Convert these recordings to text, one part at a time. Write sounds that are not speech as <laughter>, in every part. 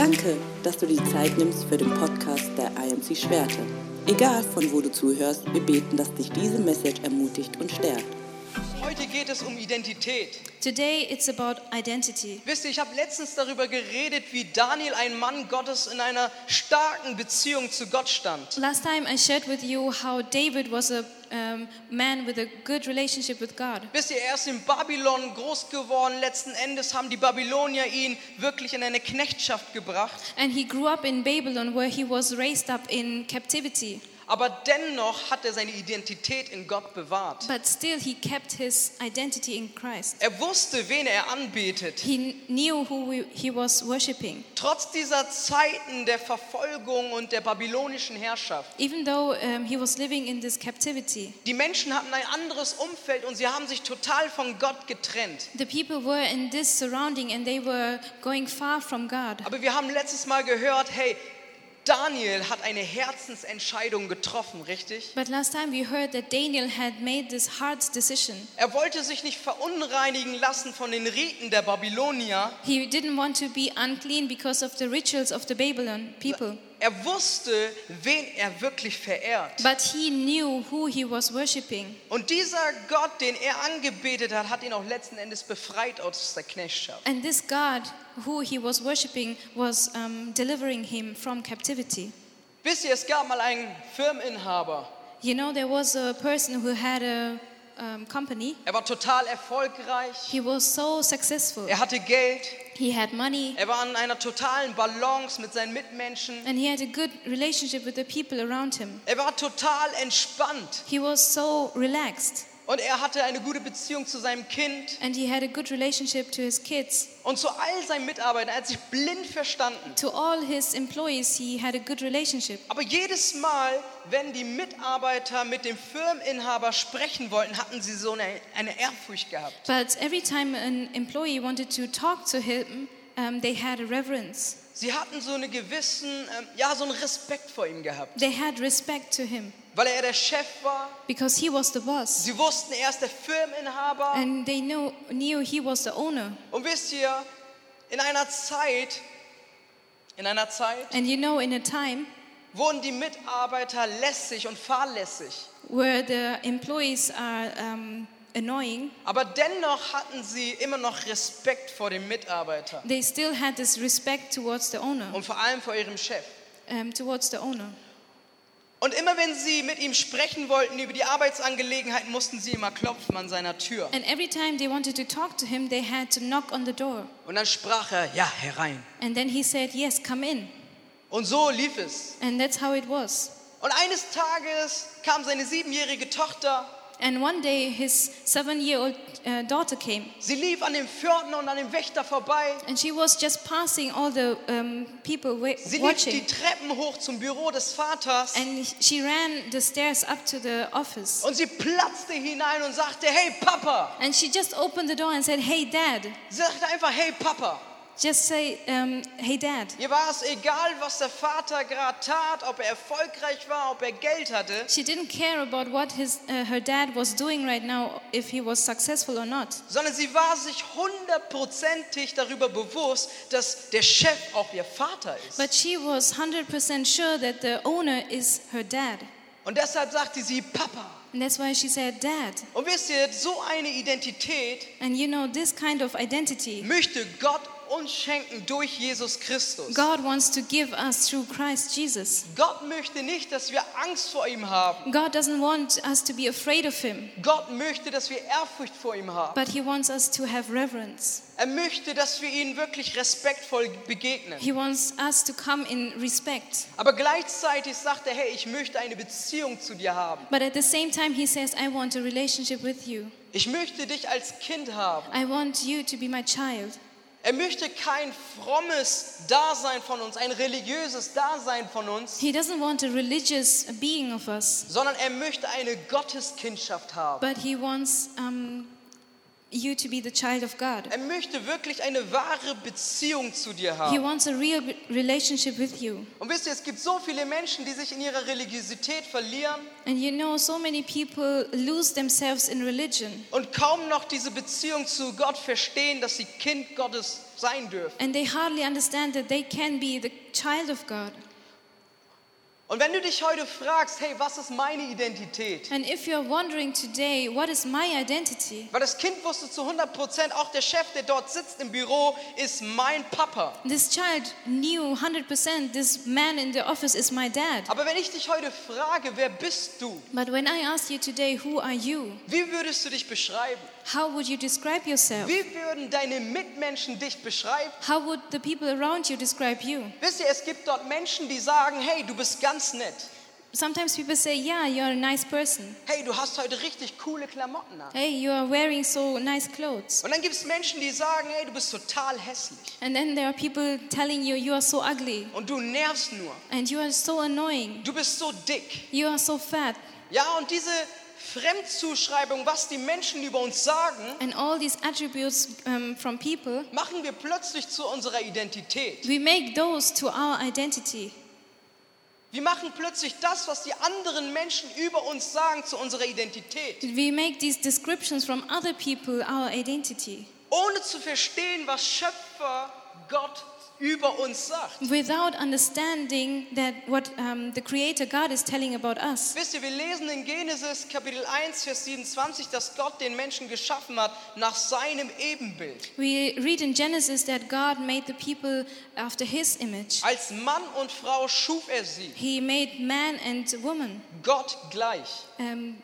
Danke, dass du die Zeit nimmst für den Podcast der IMC Schwerte. Egal von wo du zuhörst, wir beten, dass dich diese Message ermutigt und stärkt. Heute geht es um Identität. Today it's about identity. Wisst ihr, ich habe letztens darüber geredet, wie Daniel, ein Mann Gottes, in einer starken Beziehung zu Gott stand. Last time I shared with you how David was a um, man with a good relationship with God. Wisst ihr, er ist in Babylon groß geworden. Letzten Endes haben die Babylonier ihn wirklich in eine Knechtschaft gebracht. And he grew up in Babylon where he was raised up in captivity. Aber dennoch hat er seine Identität in Gott bewahrt. But still he kept his identity in Christ. Er wusste, wen er anbetet. He knew who he was worshiping. Trotz dieser Zeiten der Verfolgung und der babylonischen Herrschaft. Even though um, he was living in this captivity, Die Menschen hatten ein anderes Umfeld und sie haben sich total von Gott getrennt. the people were in this surrounding and they were going far from God. Aber wir haben letztes Mal gehört, hey, Daniel hat eine Herzensentscheidung getroffen, richtig? But last time we heard that Daniel had made this hard decision. Er wollte sich nicht verunreinigen lassen von den Riten der Babylonier. He didn't want to be unclean because of the rituals of the Babylon people. Er wusste, wen er wirklich verehrt. But he knew who he was worshiping. Und dieser Gott, den er angebetet hat, hat ihn auch letzten Endes befreit aus der Knechtschaft. And this God who he was worshiping was um, delivering him from captivity. Wisst ihr, es gab mal einen Firmeninhaber. You know, there was a person who had a um, company. Er war total erfolgreich. He was so successful. Er hatte Geld. He had money Er war in einer totalen Balance mit seinen Mitmenschen. and he had a good relationship with the people around him. Er war total entspannt. He was so relaxed Und er hatte eine gute Beziehung zu seinem Kind and he had a good relationship to his kids. und zu all seinen Mitarbeitern. Er hat sich blind verstanden. To all his employees, he had a good relationship. Aber jedes Mal, wenn die Mitarbeiter mit dem Firmeninhaber sprechen wollten, hatten sie so eine, eine Ehrfurcht gehabt. But every time an employee wanted to talk to him, um, they had a reverence. Sie hatten so einen gewissen, ähm, ja, so einen Respekt vor ihm gehabt, They had respect to him weil er der Chef war. because he was the boss. Sie wussten, er ist der Firmeninhaber. And they know, knew he was the owner. Und wisst ihr, in einer Zeit, in einer Zeit And you know, in a time wurden die Mitarbeiter lässig und fahrlässig. where the employees are um, annoying, Aber dennoch hatten sie immer noch Respekt vor dem Mitarbeiter they still had this respect towards the owner, und vor allem vor ihrem Chef. um, towards the owner. Und immer wenn sie mit ihm sprechen wollten über die Arbeitsangelegenheiten, mussten sie immer klopfen an seiner Tür. And every time they wanted to talk to him, they had to knock on the door. Und dann sprach er, ja, herein. And then he said, Yes, come in. Und so lief es. And that's how it was. Und eines Tages kam seine siebenjährige Tochter. And one day, his seven year old uh, daughter came. Sie lief an dem Pförtner und an dem Wächter vorbei. And she was just passing all the um, people wa- Sie lief die watching. Treppen hoch zum Büro des Vaters. And she ran the stairs up to the office. Und sie platzte hinein und sagte, hey Papa. And she just opened the door and said, Hey, Dad. Sie sagte einfach, hey Papa. Just say, um, Hey, Dad. Ihr war es egal, was der Vater gerade tat, ob er erfolgreich war, ob er Geld hatte. She didn't care about what his, uh, her dad was doing right now, if he was successful or not. sondern sie war sich hundertprozentig darüber bewusst, dass der Chef auch ihr Vater ist. But she was 100% sure that the owner is her dad. Und deshalb sagte sie Papa. And that's why she said, Dad. Und wisst ihr, so eine Identität And you know, this kind of identity, möchte Gott uns schenken durch Jesus Christus. God wants to give us through Christ Jesus. Gott möchte nicht, dass wir Angst vor ihm haben. God doesn't want us to be afraid of Him, Gott möchte, dass wir Ehrfurcht vor ihm haben. but He wants us to have reverence. Er möchte, dass wir ihm wirklich respektvoll begegnen. He wants us to come in respect. Aber gleichzeitig sagt er, hey, ich möchte eine Beziehung zu dir haben. But at the same time, He says, I want a relationship with you. Ich möchte dich als Kind haben. I want you to be my child. Er möchte kein frommes Dasein von uns, ein religiöses Dasein von uns, He doesn't want a religious being of us, sondern er möchte eine Gotteskindschaft haben. but He wants um, you to be the child of God. Er möchte wirklich eine wahre Beziehung zu dir He haben. wants a real relationship with you. Und wisst ihr, es gibt so viele Menschen, die sich in ihrer Religiosität verlieren And you know, so many people lose themselves in religion. und kaum noch diese Beziehung zu Gott verstehen, dass sie Kind Gottes sein dürfen. And they hardly understand that they can be the child of God. Und wenn du dich heute fragst, hey, was ist meine Identität? And if you're wondering today, what is my identity? Weil das Kind wusste zu 100 Prozent, auch der Chef, der dort sitzt im Büro, ist mein Papa. This child knew 100% this man in the office is my dad. Aber wenn ich dich heute frage, wer bist du? But when I ask you today, who are you? Wie würdest du dich beschreiben? How would you describe yourself? Wie würden deine Mitmenschen dich beschreiben? How would the people around you describe you? Wisst ihr, es gibt dort Menschen, die sagen, hey, du bist ganz nett. Sometimes people say, Yeah, you're a nice person. Hey, du hast heute richtig coole Klamotten an. Hey, you are wearing so nice clothes. Und dann gibt es Menschen, die sagen, hey, du bist total hässlich. And then there are people telling you, You are so ugly. Und du nervst nur. And you are so annoying. Du bist so dick. You are so fat. Ja, und diese Fremdzuschreibung, was die Menschen über uns sagen, And all these attributes um, from people, machen wir plötzlich zu unserer Identität. we make those to our identity. Wir machen plötzlich das, was die anderen Menschen über uns sagen, zu unserer Identität. We make these descriptions from other people our identity Ohne zu verstehen, was Schöpfer Gott über uns sagt. without understanding that what um, the Creator God is telling about us. Wisst ihr, wir lesen in Genesis Kapitel 1, Vers 27, dass Gott den Menschen geschaffen hat nach seinem Ebenbild. We read in Genesis that God made the people after His image. Als Mann und Frau schuf er sie, He made man and woman, Gott gleich. um,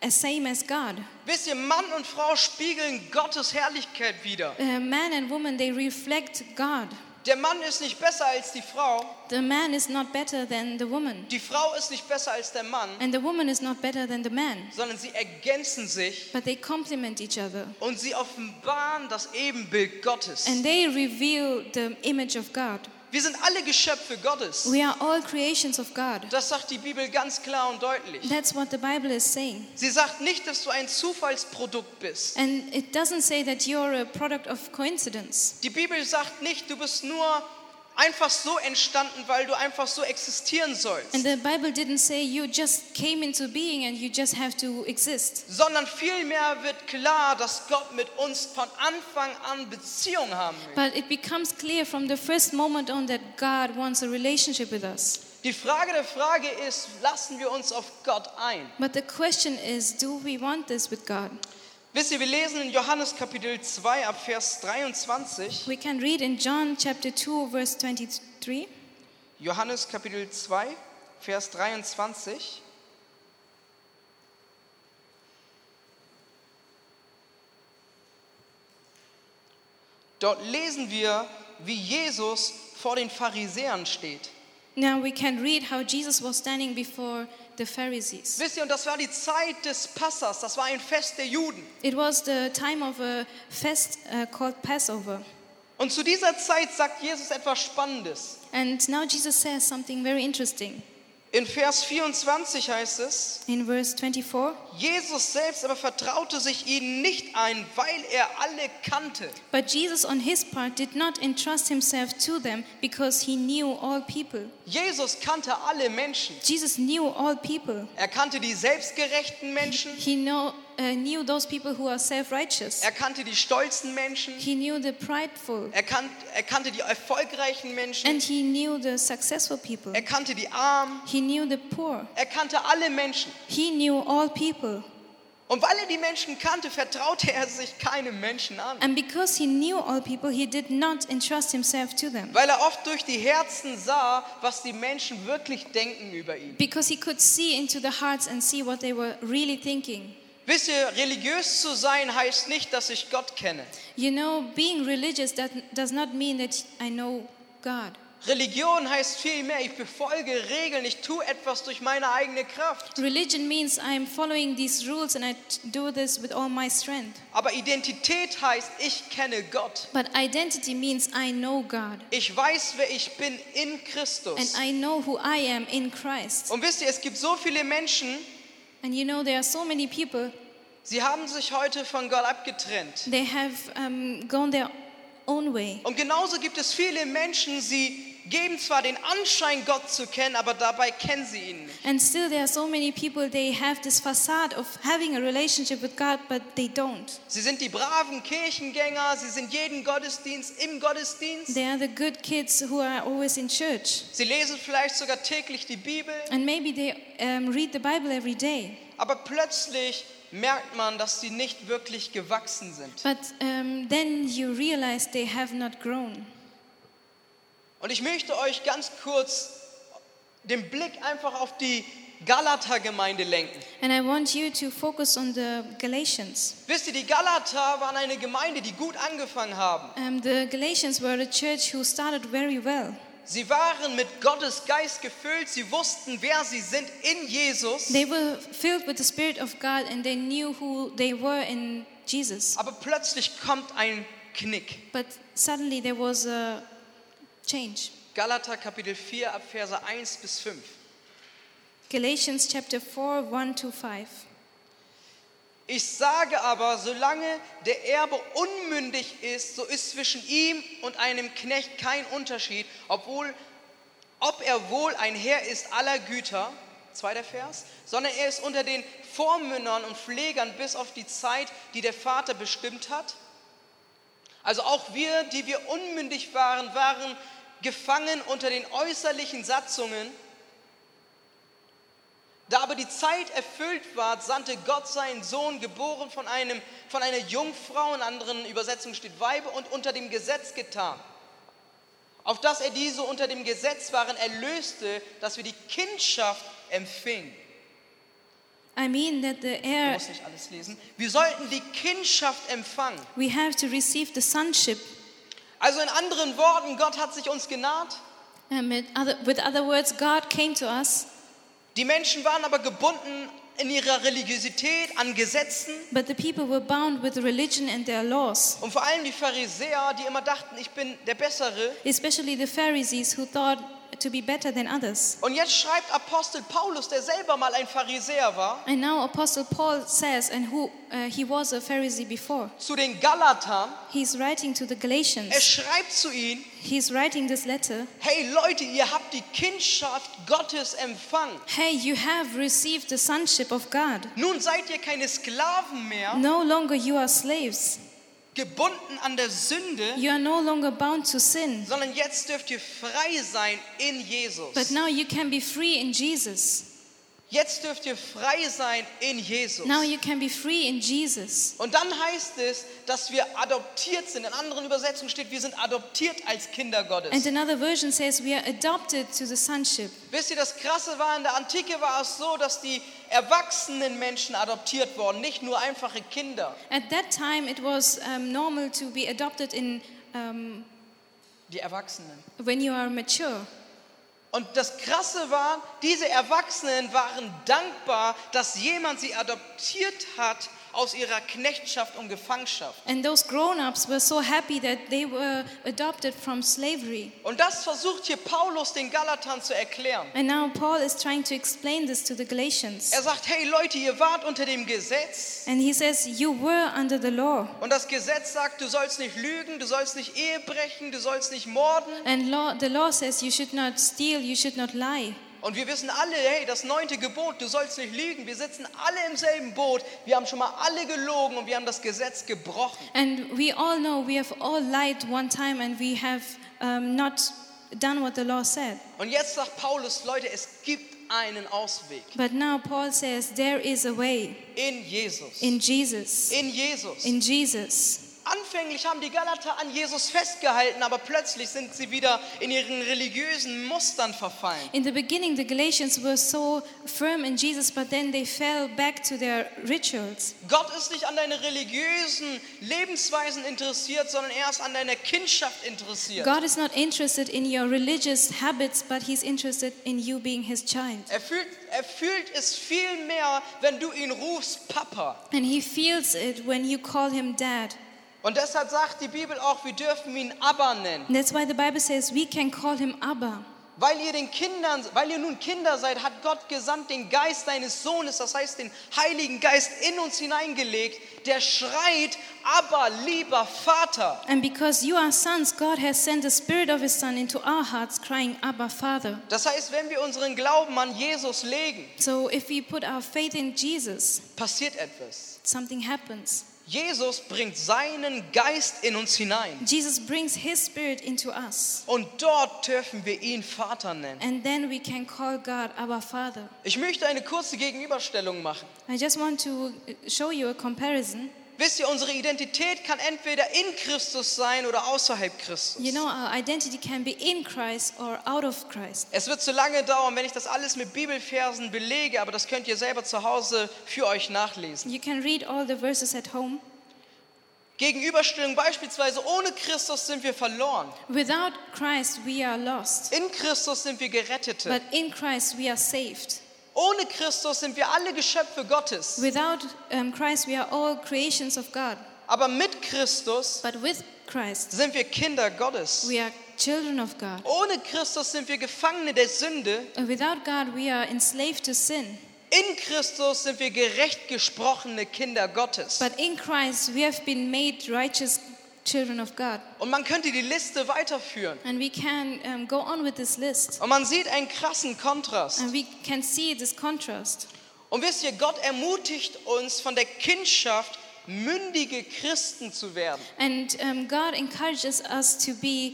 as same as God. Wisst ihr, Mann und Frau spiegeln Gottes Herrlichkeit wider. Uh, man and woman, they reflect God. Der Mann ist nicht besser als die Frau, The man is not better than the woman, die Frau ist nicht besser als der Mann, and the woman is not better than the man, sondern sie ergänzen sich but they complement each other. und sie offenbaren das Ebenbild Gottes. And they reveal the image of God. Wir sind alle Geschöpfe Gottes. We are all creations of God. Das sagt die Bibel ganz klar und deutlich. That's what the Bible is saying. Sie sagt nicht, dass du ein Zufallsprodukt bist. And it doesn't say that you're a product of coincidence. Die Bibel sagt nicht, du bist nur einfach so entstanden, weil du einfach so existieren sollst, And the Bible didn't say you just came into being and you just have to exist. sondern vielmehr wird klar, dass Gott mit uns von Anfang an Beziehung haben will. But it becomes clear from the first moment on that God wants a relationship with us. Die Frage der Frage ist, lassen wir uns auf Gott ein? But the question is do we want this with God? Wisst ihr, wir lesen in Johannes Kapitel 2 ab Vers 23. We can read in John chapter 2, verse 23. Johannes Kapitel 2, Vers 23. Dort lesen wir, wie Jesus vor den Pharisäern steht. Now we can read how Jesus was standing before the Pharisees. Wisst ihr, und das war die Zeit des Passas, das war ein Fest der Juden. It was the time of a fest uh, called Passover. Und zu dieser Zeit sagt Jesus etwas Spannendes. And now Jesus says something very interesting. In Vers 24 heißt es, In verse 24, Jesus selbst aber vertraute sich ihnen nicht ein, weil er alle kannte. but Jesus on his part did not entrust himself to them because he knew all people. Jesus kannte alle Menschen. Jesus knew all people. Er kannte die selbstgerechten Menschen, He know, uh, knew those people who are self-righteous. er kannte die stolzen Menschen, He knew the prideful. er, kan er kannte die erfolgreichen Menschen, And he knew the successful people. er kannte die Armen, He knew the poor. er kannte alle Menschen. He knew all people. Und weil er die Menschen kannte, vertraute er sich keinem Menschen an. And because he knew all people, he did not entrust himself to them. Weil er oft durch die Herzen sah, was die Menschen wirklich denken über ihn. Because he could see into the hearts and see what they were really thinking. Wisst ihr, religiös zu sein heißt nicht, dass ich Gott kenne. You know, being religious that does not mean that I know God. Religion heißt vielmehr, ich befolge Regeln, ich tue etwas durch meine eigene Kraft. Religion means I'm following these rules and I do this with all my strength. Aber Identität heißt, ich kenne Gott. But identity means I know God Ich weiß, wer ich bin in and Christus. I know who I am in Christ. Und wisst ihr, es gibt so viele Menschen, And you know, there are so many people Sie haben sich heute von Gott abgetrennt. They have um, gone their own way. Und genauso gibt es viele Menschen, sie geben zwar den Anschein, Gott zu kennen, aber dabei kennen sie ihn nicht. And still, there are so many people, they have this facade of having a relationship with God, but they don't. Sie sind die braven Kirchengänger, sie sind jeden Gottesdienst im Gottesdienst. They are the good kids who are always in church. Sie lesen vielleicht sogar täglich die Bibel, And maybe they um, read the Bible every day. aber plötzlich merkt man, dass sie nicht wirklich gewachsen sind. But um, then you realize they have not grown. Und ich möchte euch ganz kurz den Blick einfach auf die Galater-Gemeinde lenken. And I want you to focus on the Galatians. Wisst ihr, die Galater waren eine Gemeinde, die gut angefangen haben. Um, the Galatians were a church who started very well. Sie waren mit Gottes Geist gefüllt, sie wussten, wer sie sind in Jesus. They were filled with the Spirit of God and they knew who they were in Jesus. Aber plötzlich kommt ein Knick. But suddenly there was a change. Galater Kapitel 4 ab Verse 1 bis 5. Galatians chapter 4, 1 to 5. Ich sage aber, solange der Erbe unmündig ist, so ist zwischen ihm und einem Knecht kein Unterschied, obwohl, ob er wohl ein Herr ist aller Güter, zweiter Vers, sondern er ist unter den Vormündern und Pflegern bis auf die Zeit, die der Vater bestimmt hat. Also auch wir, die wir unmündig waren, waren gefangen unter den äußerlichen Satzungen. Da aber die Zeit erfüllt war, sandte Gott seinen Sohn, geboren von, einem, von einer Jungfrau, in anderen Übersetzungen steht Weibe, und unter dem Gesetz getan. Auf dass er diese unter dem Gesetz waren, erlöste, dass wir die Kindschaft empfingen. I mean that the Ich heir, muss nicht alles lesen. Wir sollten die Kindschaft empfangen. we have to receive the sonship. Also in anderen Worten, Gott hat sich uns genaht. Um, with, other, with other words, God came to us, Die Menschen waren aber gebunden in ihrer Religiosität an Gesetzen. but the people were bound with religion and their laws, Und vor allem die Pharisäer, die immer dachten, ich bin der Bessere. especially the Pharisees who thought to be better than others. Und jetzt schreibt Apostel Paulus, der selber mal ein Pharisäer war, And now Apostle Paul says, and who uh, he was a Pharisee before, zu den Galatern. he's writing to the Er Galatians. schreibt zu ihnen, He's writing this letter. hey Leute, ihr habt die Kindschaft Gottes empfangen. Hey, you have received the sonship of God. Nun seid ihr keine Sklaven mehr, No longer you are slaves. Gebunden an der Sünde, You are no longer bound to sin. sondern jetzt dürft ihr frei sein in Jesus. But now you can be free in Jesus. Jetzt dürft ihr frei sein in Jesus. Now you can be free in Jesus. Und dann heißt es, dass wir adoptiert sind. In anderen Übersetzungen steht, wir sind adoptiert als Kinder Gottes. And another version says we are adopted to the sonship. Wisst ihr, das Krasse war, in der Antike war es so, dass die erwachsenen Menschen adoptiert wurden, nicht nur einfache Kinder. At that time, it was um, normal to be adopted in um, Die Erwachsenen. when you are mature. Und das Krasse war, diese Erwachsenen waren dankbar, dass jemand sie adoptiert hat aus ihrer Knechtschaft und Gefangenschaft. And those grown-ups were so happy that they were adopted from slavery. Und das versucht hier Paulus den Galatern zu erklären. And now Paul is trying to explain this to the Galatians. Er sagt, hey Leute, ihr wart unter dem Gesetz. And he says, You were under the law. Und das Gesetz sagt, du sollst nicht lügen, du sollst nicht Ehe brechen, du sollst nicht morden. And law, the law says you should not steal, you should not lie. Und wir wissen alle, hey, das neunte Gebot, du sollst nicht lügen. Wir sitzen alle im selben Boot. Wir haben schon mal alle gelogen und wir haben das Gesetz gebrochen. And we all know we have all lied one time and we have um, not done what the law said. Und jetzt sagt Paulus, Leute, es gibt einen Ausweg But now Paul says there is a way in Jesus. in Jesus. In Jesus. In Jesus. Anfänglich haben die Galater an Jesus festgehalten, aber plötzlich sind sie wieder in ihren religiösen Mustern verfallen. In the beginning, the Galatians were so firm in Jesus, but then they fell back to their rituals. Gott ist nicht an deine religiösen Lebensweisen interessiert, sondern er ist an deiner Kindschaft interessiert. God is not interested in your religious habits, but He's interested in you being His child. Er fühlt, er fühlt es viel mehr, wenn du ihn rufst, Papa. And He feels it when you call Him Dad. Und deshalb sagt die Bibel auch, wir dürfen ihn Abba nennen. And that's why the Bible says we can call Him Abba. Weil ihr den Kindern, weil ihr nun Kinder seid, hat Gott gesandt den Geist seines Sohnes, das heißt den Heiligen Geist in uns hineingelegt, der schreit, aber lieber Vater. And because you are sons, God has sent the Spirit of His Son into our hearts, crying, Abba, Father. Das heißt, wenn wir unseren Glauben an Jesus legen, So if we put our faith in Jesus, passiert etwas. something happens. Jesus bringt seinen Geist in uns hinein. Jesus brings His Spirit into us. Und dort dürfen wir ihn Vater nennen. And then we can call God our Father. Ich möchte eine kurze Gegenüberstellung machen. I just want to show you a comparison. Wisst ihr, unsere Identität kann entweder in Christus sein oder außerhalb Christus. You know, our identity can be in Christ or out of Christ. Es wird zu lange dauern, wenn ich das alles mit Bibelversen belege, aber das könnt ihr selber zu Hause für euch nachlesen. You can read all the verses at home. Gegenüberstellung beispielsweise, ohne Christus sind wir verloren. Without Christ, we are lost. In Christus sind wir Gerettete. But in Christ, we are saved. Ohne Christus sind wir alle Geschöpfe Gottes. Without um, Christ, we are all creations of God. Aber mit Christus But with Christ, sind wir Kinder Gottes. we are children of God. Ohne Christus sind wir Gefangene der Sünde. Without God, we are enslaved to sin. In Christus sind wir gerecht gesprochene Kinder Gottes. But in Christ, we have been made righteous children of God. Und man könnte die Liste weiterführen. And we can um, go on with this list. Und man sieht einen krassen Kontrast. And we can see this contrast. Und wisst ihr, Gott ermutigt uns von der Kindschaft, mündige Christen zu werden. And um, God encourages us to be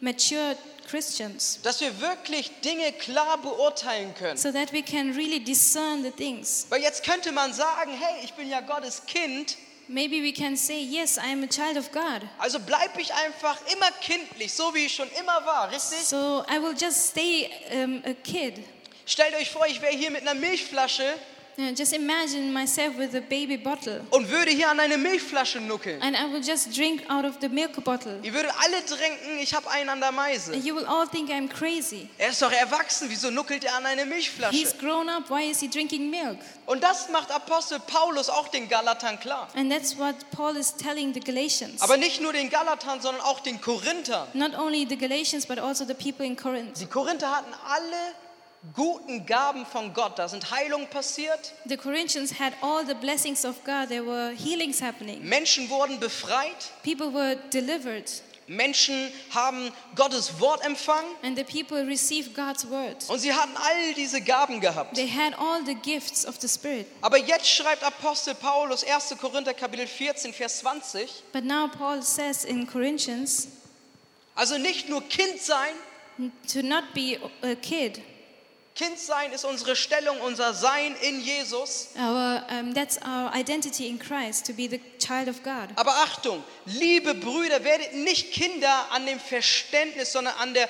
mature Christians Dass wir wirklich Dinge klar beurteilen können. so that we can really discern the things. Weil jetzt könnte man sagen, hey, ich bin ja Gottes Kind, Maybe we can say, Yes, I am a child of God. also bleibe ich einfach immer kindlich, so wie ich schon immer war, richtig? So I will just stay um, a kid. Stellt euch vor, ich wäre hier mit einer Milchflasche Just imagine myself with a baby bottle. und würde hier an eine Milchflasche nuckeln. And I will just drink out of the milk bottle. Ihr würdet alle trinken, ich habe einen an der Meise. And you will all think I'm crazy. Er ist doch erwachsen, wieso nuckelt er an eine Milchflasche? He's grown up. Why is he drinking milk? Und das macht Apostel Paulus auch den Galatern klar. And that's what Paul is telling the Galatians. Aber nicht nur den Galatern, sondern auch den Korinthern. Not only the Galatians, but also the people in Corinth. Die Korinther hatten alle guten Gaben von Gott. Da sind Heilungen passiert, The Corinthians had all the blessings of God. There were healings happening. Menschen wurden befreit, People were delivered. Menschen haben Gottes Wort empfangen And the people received God's word. und sie hatten all diese Gaben gehabt. They had all the gifts of the Spirit. Aber jetzt schreibt Apostel Paulus 1. Korinther Kapitel 14, Vers 20, But now Paul says in Corinthians also nicht nur Kind sein, to not be a kid. Kind sein ist unsere Stellung, unser Sein in Jesus. Our, um, that's our identity in Christ, to be the child of God. Aber Achtung, liebe Brüder, werdet nicht Kinder an dem Verständnis, sondern an der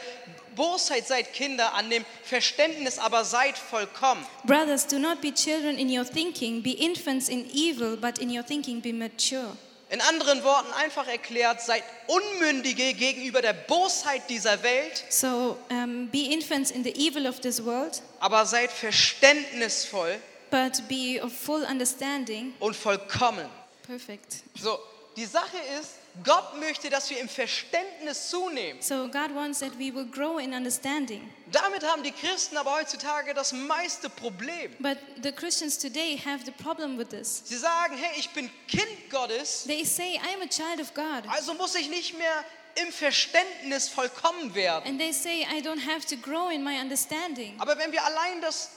Bosheit seid Kinder, an dem Verständnis aber seid vollkommen. Brothers, do not be children in your thinking, be infants in evil, but in your thinking be mature. In anderen Worten einfach erklärt, seid Unmündige gegenüber der Bosheit dieser Welt, So um, be infants in the evil of this world, aber seid verständnisvoll but be of full understanding. und vollkommen. Perfect. So, die Sache ist, Gott möchte, dass wir im Verständnis zunehmen. So God wants that we will grow in understanding. Damit haben die Christen aber heutzutage das meiste Problem. But the Christians today have the problem with this. Sie sagen, hey, ich bin Kind Gottes, They say, I am a child of God. also muss ich nicht mehr im Verständnis vollkommen werden. And they say, I don't have to grow in my understanding. Aber wenn wir allein das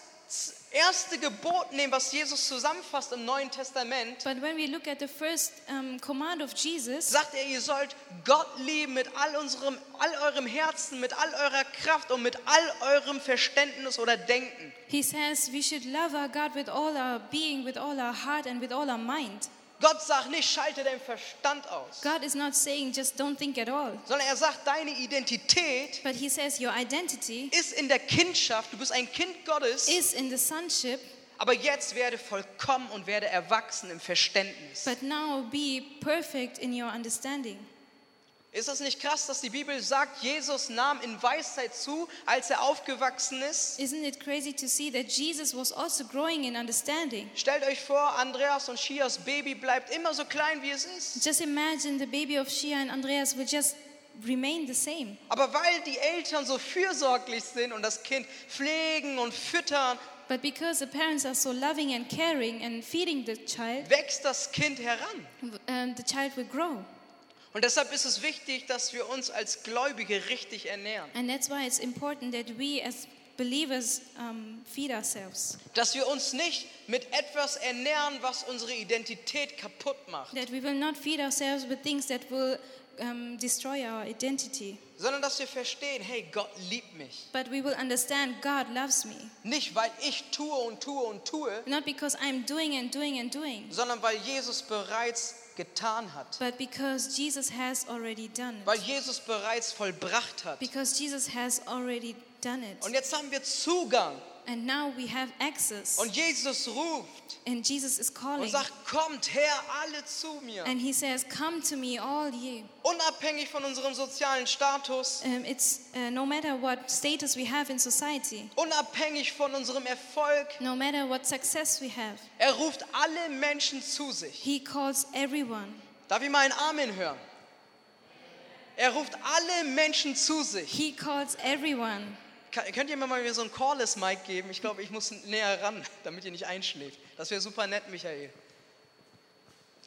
erste Gebot nehmen, was Jesus zusammenfasst im Neuen Testament, But when we look at the first um, command of Jesus, sagt er, ihr sollt Gott lieben mit all unserem, all eurem Herzen, mit all eurer Kraft und mit all eurem Verständnis oder Denken. he says we should love our God with all our being, with all our heart, and with all our mind. Gott sagt nicht, schalte deinen Verstand aus, God is not saying just don't think at all, sondern er sagt, deine Identität but he says your identity ist in der Kindschaft, du bist ein Kind Gottes, is in the sonship, aber jetzt werde vollkommen und werde erwachsen im Verständnis. but now be perfect in your understanding. Ist das nicht krass, dass die Bibel sagt, Jesus nahm in Weisheit zu, als er aufgewachsen ist? Isn't it crazy to see that Jesus was also growing in understanding? Stellt euch vor, Andreas und Shias Baby bleibt immer so klein, wie es ist. Just imagine the baby of Shia and Andreas will just remained the same. Aber weil die Eltern so fürsorglich sind und das Kind pflegen und füttern, But because the parents are so loving and caring and feeding the child, wächst das Kind heran. um, the child will grow. Und deshalb ist es wichtig, dass wir uns als Gläubige richtig ernähren. And that's why it's important that we as believers um, feed ourselves. Dass wir uns nicht mit etwas ernähren, was unsere Identität kaputt macht, That we will not feed ourselves with things that will um, destroy our identity. sondern dass wir verstehen, hey, Gott liebt mich. But we will understand God loves me. Nicht, weil ich tue und tue und tue, Not because I'm doing and doing and doing, sondern weil Jesus bereits getan hat. but because Jesus has already done Weil it. Jesus bereits vollbracht hat. Because Jesus has already done it. Und jetzt haben wir Zugang. And now we have access. Und Jesus ruft And Jesus is und calling. sagt, kommt her alle zu mir. And he says, Come to me, all ye. Unabhängig von unserem sozialen Status, Um, it's uh, no matter what status we have in society, unabhängig von unserem Erfolg, no matter what success we have, er ruft alle Menschen zu sich. he calls everyone. Darf ich mal ein Amen hören? Er ruft alle Menschen zu sich. He calls everyone. Könnt ihr mir mal so ein Cordless Mic geben? Ich glaube, ich muss näher ran, damit ihr nicht einschläft. Das wäre super nett, Michael.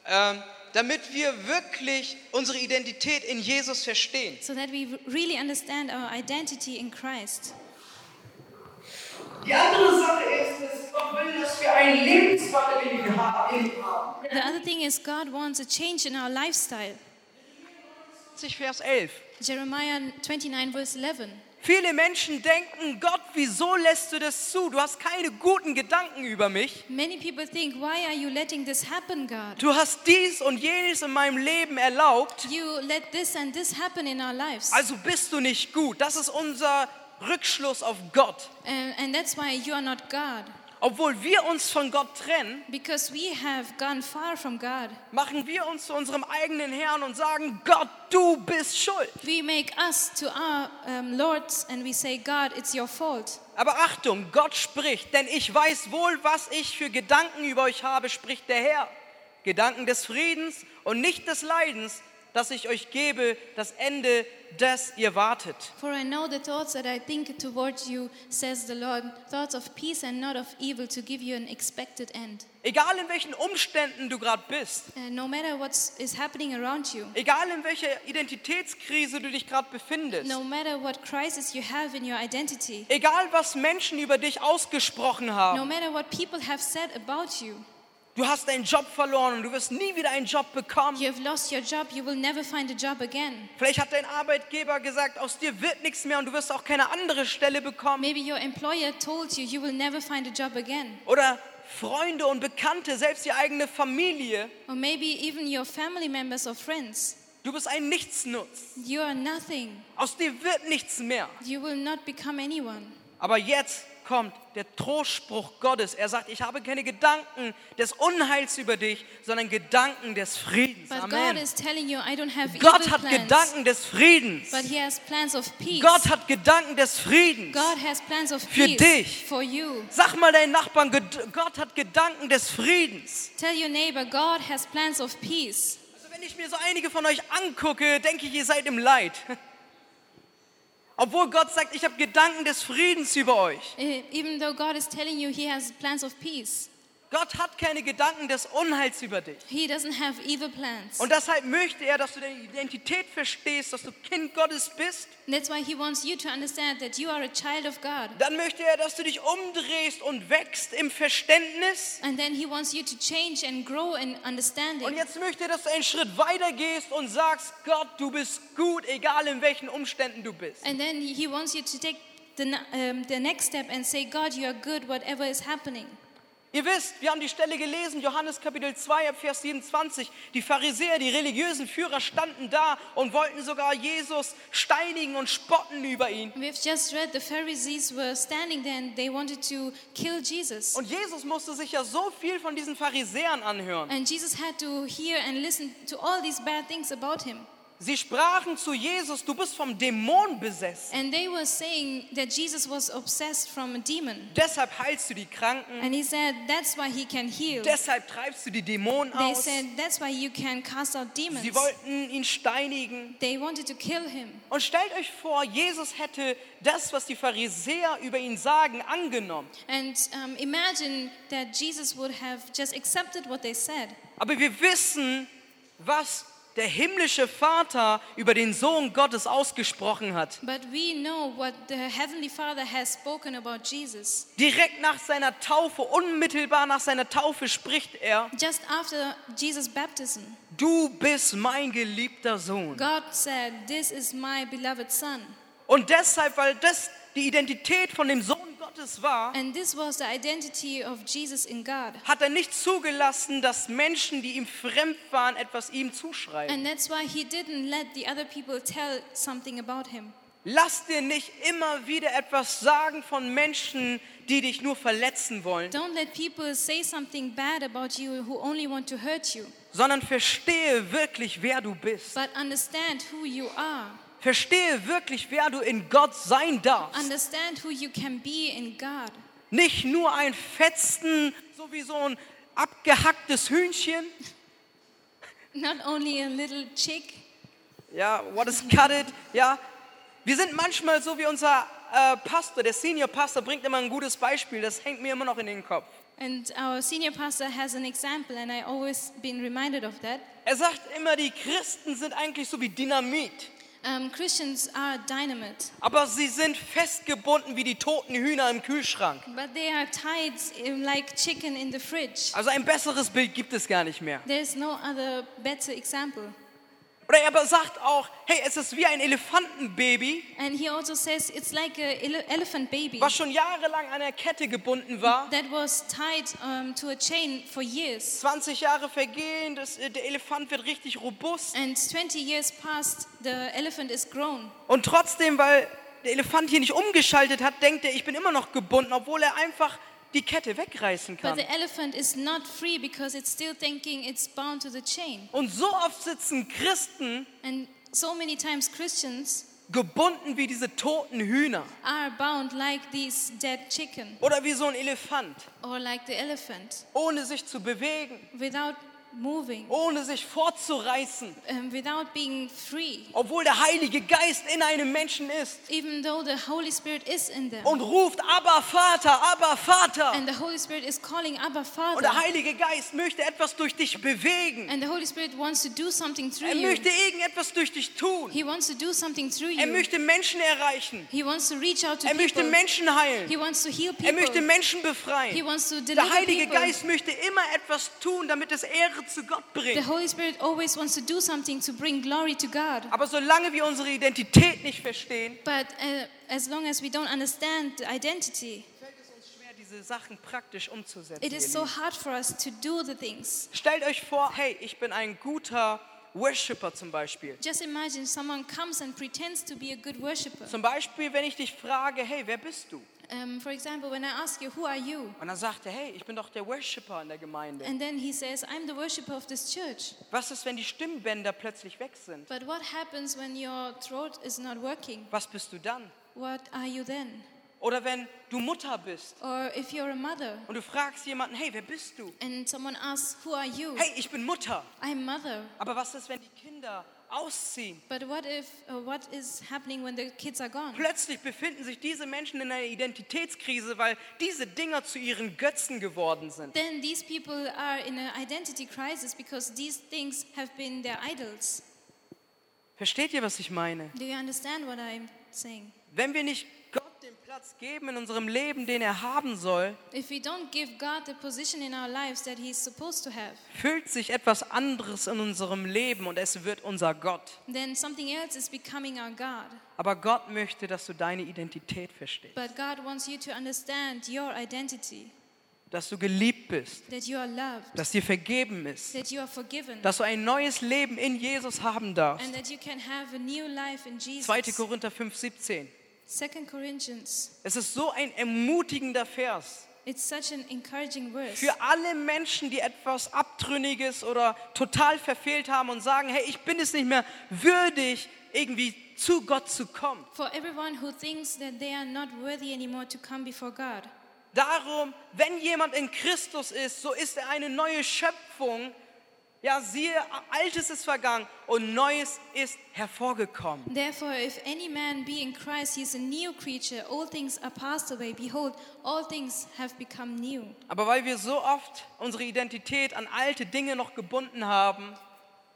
Ähm, damit wir wirklich unsere Identität in Jesus verstehen. So that we really understand our identity in Christ. Die andere Sache ist, dass Gott will, dass wir einen Lebenswandel in ihm haben. The other thing is, God wants a change in our lifestyle. 20 Vers 11. Jeremiah 29, verse 11. Viele Menschen denken, Gott, wieso lässt du das zu? Du hast keine guten Gedanken über mich. Many people think, Why are you letting this happen, God? Du hast dies und jenes in meinem Leben erlaubt. You let this and this happen in our lives. Also bist du nicht gut. Das ist unser Rückschluss auf Gott. And, and that's why you are not God. Obwohl wir uns von Gott trennen, Because we have gone far from God. machen wir uns zu unserem eigenen Herrn und sagen, Gott, du bist schuld. We make us to our um, lords and we say, God, it's your fault. Aber Achtung, Gott spricht, denn ich weiß wohl, was ich für Gedanken über euch habe, spricht der Herr. Gedanken des Friedens und nicht des Leidens, dass ich euch gebe, das Ende, das ihr wartet. For I know the thoughts that I think towards you, says the Lord, thoughts of peace and not of evil, to give you an expected end. Egal in welchen Umständen du gerade bist, Uh, no matter what is happening around you, egal in welcher Identitätskrise du dich gerade befindest, no matter what crisis you have in your identity, egal was Menschen über dich ausgesprochen no haben, matter what people have said about you, du hast deinen Job verloren und du wirst nie wieder einen Job bekommen. you have lost your job, you will never find a job again. Vielleicht hat dein Arbeitgeber gesagt, aus dir wird nichts mehr und du wirst auch keine andere Stelle bekommen. Maybe your employer told you you will never find a job again. Oder Freunde und Bekannte, selbst die eigene Familie, Or maybe even your family members or friends. du bist ein Nichtsnutz. You are nothing. Aus dir wird nichts mehr. You will not become anyone. Aber jetzt kommt der Trostspruch Gottes. Er sagt, ich habe keine Gedanken des Unheils über dich, sondern Gedanken des Friedens. But Amen. you, Gott hat plans. Gedanken des Friedens. Gott hat Gedanken des Friedens. Für dich. Sag mal deinen Nachbarn, Gott hat Gedanken des Friedens. Tell your neighbor, God has plans of peace. Also wenn ich mir so einige von euch angucke, denke ich, ihr seid im Leid. <laughs> Obwohl Gott sagt, ich habe Gedanken des Friedens über euch. Eh, Even though God is telling you He has plans of peace, Gott hat keine Gedanken des Unheils über dich. He doesn't have evil plans. Und deshalb möchte er, dass du deine Identität verstehst, dass du Kind Gottes bist. And that's why He wants you to understand that you are a child of God. Dann möchte er, dass du dich umdrehst und wächst im Verständnis. And then He wants you to change and grow in Und understanding. jetzt möchte er, dass du einen Schritt weiter gehst und sagst, Gott, du bist gut, egal in welchen Umständen du bist. And then He wants you to take the, um, the next step and say, God, you are good, whatever is happening. Ihr wisst, wir haben die Stelle gelesen, Johannes Kapitel 2, ab Vers 27. Die Pharisäer, die religiösen Führer standen da und wollten sogar Jesus steinigen und spotten über ihn. We've just read the Pharisees were standing there and they wanted to kill Jesus. Und Jesus musste sich ja so viel von diesen Pharisäern anhören. And Jesus had to hear and listen to all these bad things about him. Sie sprachen zu Jesus, du bist vom Dämon besessen. And they were saying that Jesus was obsessed from a demon. Deshalb heilst du die Kranken. And he said, That's why he can heal. Deshalb treibst du die Dämonen They aus. said, That's why you can cast out demons. Sie wollten ihn steinigen. They wanted to kill him. Und stellt euch vor, Jesus hätte das, was die Pharisäer über ihn sagen, angenommen. And um, imagine that Jesus would have just accepted what they said. Aber wir wissen, was der himmlische Vater über den Sohn Gottes ausgesprochen hat. But we know what the Heavenly Father has spoken about Jesus. Direkt nach seiner Taufe, unmittelbar nach seiner Taufe spricht er, Just after Jesus' baptism, du bist mein geliebter Sohn. God said, This is my beloved Son. Und deshalb, weil das die Identität von dem Sohn Gottes war, And this was the identity of Jesus in God. hat er nicht zugelassen, dass Menschen, die ihm fremd waren, etwas ihm zuschreiben. And that's why he didn't let the other people tell something about him. Lass dir nicht immer wieder etwas sagen von Menschen, die dich nur verletzen wollen, Don't let people say something bad about you who only want to hurt you, sondern verstehe wirklich, wer du bist. but understand who you are. Verstehe wirklich, wer du in Gott sein darfst. Understand who you can be in God. Nicht nur ein Fetzen, so wie so ein abgehacktes Hühnchen. <laughs> Not only a little chick, Ja, what is cut it? Ja, wir sind manchmal so wie unser äh, Pastor, der Senior Pastor bringt immer ein gutes Beispiel, das hängt mir immer noch in den Kopf. and our senior pastor has an example, and I always been reminded of that. Er sagt immer, die Christen sind eigentlich so wie Dynamit, Um, Christians are dynamite, aber sie sind festgebunden wie die toten Hühner im Kühlschrank. but they are tied like chicken in the fridge. Also ein besseres Bild gibt es gar nicht mehr. There's no other better example. Oder er aber sagt auch, hey, es ist wie ein Elefantenbaby, And he also says it's like a ele- elephant baby was schon jahrelang an der Kette gebunden war. that was tied um, to a chain for years. 20 Jahre vergehen, das, äh, der Elefant wird richtig robust. And 20 years passed, the elephant is grown. Und trotzdem, weil der Elefant hier nicht umgeschaltet hat, denkt er, ich bin immer noch gebunden, obwohl er einfach die Kette wegreißen But kann. the elephant is not free because it's still thinking it's bound to the chain. Und so oft sitzen Christen And so many times Christians gebunden wie diese toten Hühner are bound like these dead chicken oder wie so ein Elefant, or like the elephant ohne sich zu bewegen, without moving, ohne sich fortzureißen, um, without being free, obwohl der Heilige Geist in einem Menschen ist even though the Holy Spirit is in them. und ruft, aber Vater, aber Vater. And the Holy Spirit is calling Abba Und Father. der Heilige Geist möchte etwas durch dich bewegen. And the Holy Spirit wants to do something through Er you. möchte irgendetwas durch dich tun. He wants to do something through Er you. möchte Menschen erreichen. He wants to reach out to Er möchte people. Menschen heilen. He wants to heal Er möchte people. Menschen He befreien. wants to Der deliver Heilige people. Geist möchte immer etwas tun, damit es Ehre zu Gott The bringt. Holy Spirit always wants to do something to bring glory to God. Aber solange wir unsere Identität nicht verstehen, But uh, as long as we don't understand the identity, fällt es uns schwer, diese Sachen praktisch umzusetzen. it is so hard for us to do the things. Stellt euch vor, hey, ich bin ein guter Worshipper zum Beispiel. Just imagine someone comes and pretends to be a good worshiper. Zum Beispiel, wenn ich dich frage, hey, wer bist du? Um, for example, when I ask you, Who are you? Und dann sagt er, hey, ich bin doch der Worshipper in der Gemeinde. And then he says, I'm the worshiper of this church. Was ist, wenn die Stimmbänder plötzlich weg sind? But what happens when your throat is not working? Was bist du dann? What are you then? Oder wenn du Mutter bist Or if you're a mother und du fragst jemanden, hey, wer bist du? and someone asks, Who are you? Hey, ich bin Mutter. I'm mother. Aber was ist, wenn die Kinder ausziehen? But what if, uh, what is happening when the kids are gone? Plötzlich befinden sich diese Menschen in einer Identitätskrise, weil diese Dinger zu ihren Götzen geworden sind. Then these people are in an identity crisis because these things have been their idols. Versteht ihr, was ich meine? Do you understand what I'm saying? Wenn wir nicht Platz geben in unserem Leben, den er haben soll, If we don't give God the position in our lives that He's supposed to have, füllt sich etwas anderes in unserem Leben und es wird unser Gott. then something else is becoming our God. Aber Gott möchte, dass du deine Identität verstehst, But God wants you to understand your identity, dass du geliebt bist, that you are loved, dass dir vergeben ist, that you are forgiven, dass du ein neues Leben in Jesus haben darfst. and that you can have a new life in 2. Jesus. Korinther 5, 17. 2 Corinthians. Es ist so ein ermutigender Vers. It's such an encouraging verse. Für alle Menschen, die etwas Abtrünniges oder total verfehlt haben und sagen, hey, ich bin es nicht mehr würdig, irgendwie zu Gott zu kommen. For everyone who thinks that they are not worthy anymore to come before God. Darum, wenn jemand in Christus ist, so ist er eine neue Schöpfung. Ja, siehe, Altes ist vergangen und Neues ist hervorgekommen. Therefore, if any man be in Christ, he is a new creature. All things are passed away. Behold, all things have become new. Aber weil wir so oft unsere Identität an alte Dinge noch gebunden haben,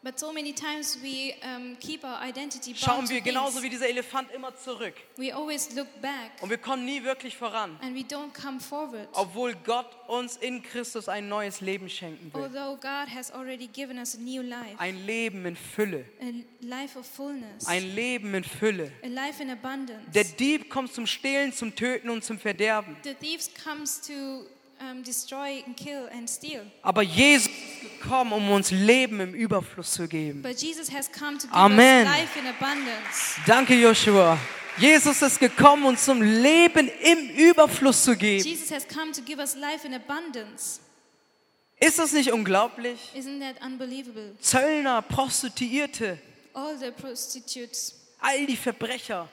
we um, keep our identity schauen wir genauso wie dieser Elefant immer zurück. We always look back Und wir kommen nie wirklich voran, and we don't come forward. obwohl Gott uns in Christus ein neues Leben schenken will. Although God has already given us a new life, Ein Leben in Fülle. a life of fullness, Ein Leben in Fülle. a life in abundance. Der Dieb kommt zum Stehlen, zum Töten und zum Verderben. The thieves comes to um, destroy and kill and steal. Aber Jesus ist gekommen, um uns Leben im Überfluss zu geben. But Jesus has come to give Amen. us life in abundance. Danke, Joshua. Jesus ist gekommen, uns zum Leben im Überfluss zu geben. Jesus has come to give us life in abundance. Ist das nicht unglaublich? Isn't that unbelievable? Zöllner, Prostituierte, All the prostitutes all die Verbrecher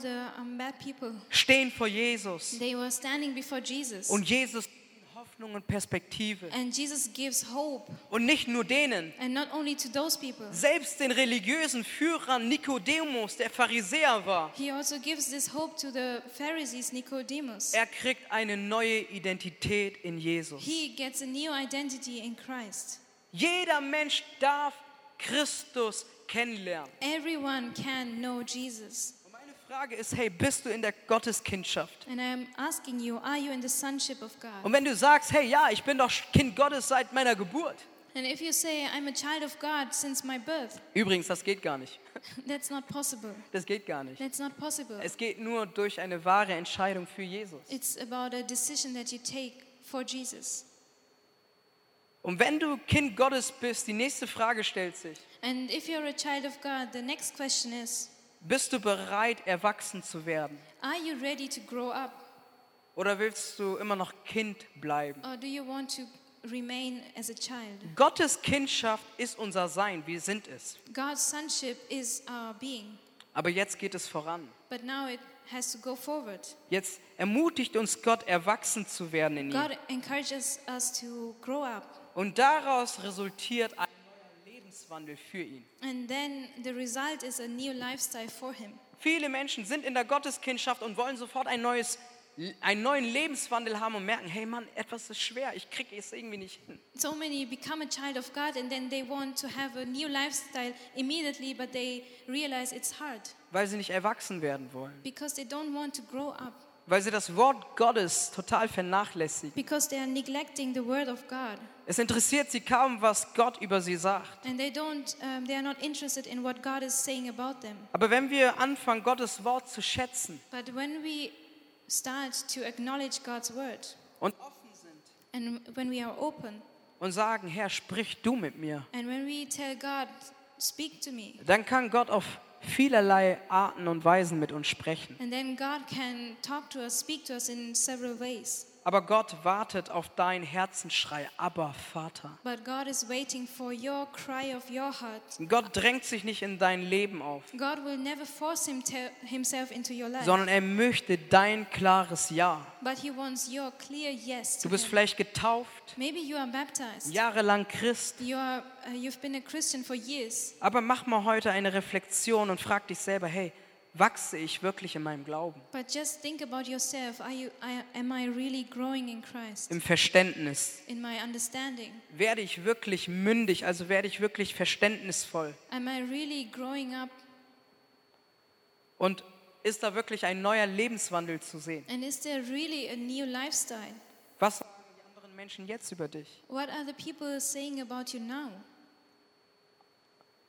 the um, bad people, stehen vor Jesus. they were standing before Jesus. Und Jesus gibt Hoffnung und Perspektive. And Jesus gives hope, Und nicht nur denen, and not only to those people. selbst den religiösen Führern Nikodemus, der Pharisäer war, He also gives this hope to the Pharisees, Nicodemus. er kriegt eine neue Identität in Jesus. He gets a new identity in Christ. Jeder Mensch darf Christus kennenlernen. Everyone can know Jesus. Frage ist, hey, bist du in der Gotteskindschaft? And I'm asking you, are you in the sonship of God? Und wenn du sagst, hey, ja, ich bin doch Kind Gottes seit meiner Geburt. And if you say, I'm a child of God since my birth, Übrigens, das geht gar nicht. <laughs> that's not possible. Das geht gar nicht. That's not possible. Es geht nur durch eine wahre Entscheidung für Jesus. It's about a decision that you take for Jesus. Und wenn du Kind Gottes bist, die nächste Frage stellt sich, And if you're a child of God, the next question is, bist du bereit, erwachsen zu werden? are you ready to grow up? Oder willst du immer noch Kind bleiben? Or do you want to remain as a child? Gottes Kindschaft ist unser Sein, wir sind es. God's sonship is our being, Aber jetzt geht es voran. but now it has to go forward. Jetzt ermutigt uns Gott, erwachsen zu werden in ihm. God encourages us to grow up, Und daraus resultiert ein Lebenswandel für ihn. and then the result is a new lifestyle for Him. Viele Menschen sind in der Gotteskindschaft und wollen sofort ein neues, einen neuen Lebenswandel haben und merken, hey Mann, etwas ist schwer, ich kriege es irgendwie nicht hin. So many become a child of God and then they want to have a new lifestyle immediately, but they realize it's hard Weil sie nicht erwachsen werden wollen. because they don't want to grow up, Weil sie das Wort Gottes total vernachlässigen. because they are neglecting the word of God Es interessiert sie kaum, was Gott über sie sagt. and they don't, um, they are not interested in what God is saying about them. Aber wenn wir anfangen, Gottes Wort zu schätzen But when we start to acknowledge God's word und offen sind and when we are open und sagen, Herr, sprich du mit mir, and when we tell God, speak to me, dann kann Gott auf vielerlei Arten und Weisen mit uns sprechen. and then God can talk to us, speak to us in several ways. Aber Gott wartet auf deinen Herzensschrei, aber Vater. But God is waiting for your cry of your heart. Gott drängt sich nicht in dein Leben auf, God will never force himself into your life, sondern er möchte dein klares Ja. but he wants your clear yes Du bist him. vielleicht getauft, Maybe you are baptized. jahrelang Christ, You are, uh, you've been a Christian for years. aber mach mal heute eine Reflexion und frag dich selber, hey, wachse ich wirklich in meinem Glauben, But just think about yourself. You, I, am I really growing in Christ? im Verständnis? In my understanding? Werde ich wirklich mündig, also werde ich wirklich verständnisvoll? Am I really growing up? Und ist da wirklich ein neuer Lebenswandel zu sehen? And is there really a new lifestyle? Was sagen die anderen Menschen jetzt über dich? What are the people saying about you now?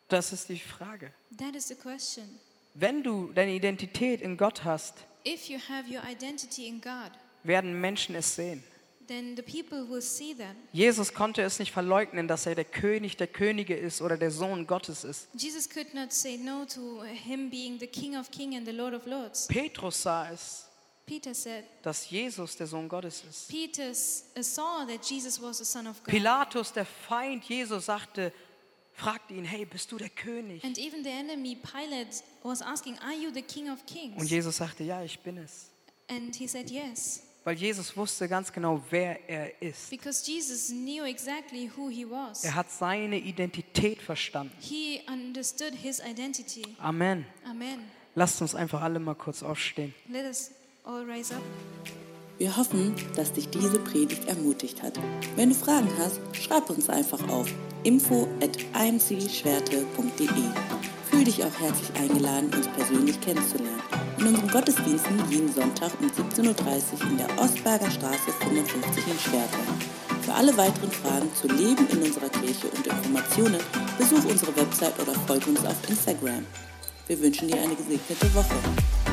Das ist die Frage. That is the question. Wenn du deine Identität in Gott hast, If you have your identity in God, werden Menschen es sehen. then the people will see that. Jesus konnte es nicht verleugnen, dass er der König der Könige ist oder der Sohn Gottes ist. Jesus could not say no to him being the King of Kings and the Lord of Lords. Petrus sah es Peter said, dass Jesus der Sohn Gottes ist. Peter saw that Jesus was the Son of God. Pilatus, der Feind Jesus, sagte, fragte ihn, hey, bist du der König? And even the enemy Pilate was asking, Are you the King of Kings? Und Jesus sagte, ja, ich bin es. And he said, Yes. Weil Jesus wusste ganz genau, wer er ist. Because Jesus knew exactly who he was. Er hat seine Identität verstanden. He understood his identity. Amen. Amen. Lasst uns einfach alle mal kurz aufstehen. Let us all rise up. Wir hoffen, dass dich diese Predigt ermutigt hat. Wenn du Fragen hast, schreib uns einfach auf info at imcschwerte.de. Fühl dich auch herzlich eingeladen, uns persönlich kennenzulernen. In unseren Gottesdiensten jeden Sonntag um 17.30 Uhr in der Ostberger Straße 55 in Schwerte. Für alle weiteren Fragen zu Leben in unserer Kirche und Informationen besuch unsere Website oder folge uns auf Instagram. Wir wünschen dir eine gesegnete Woche.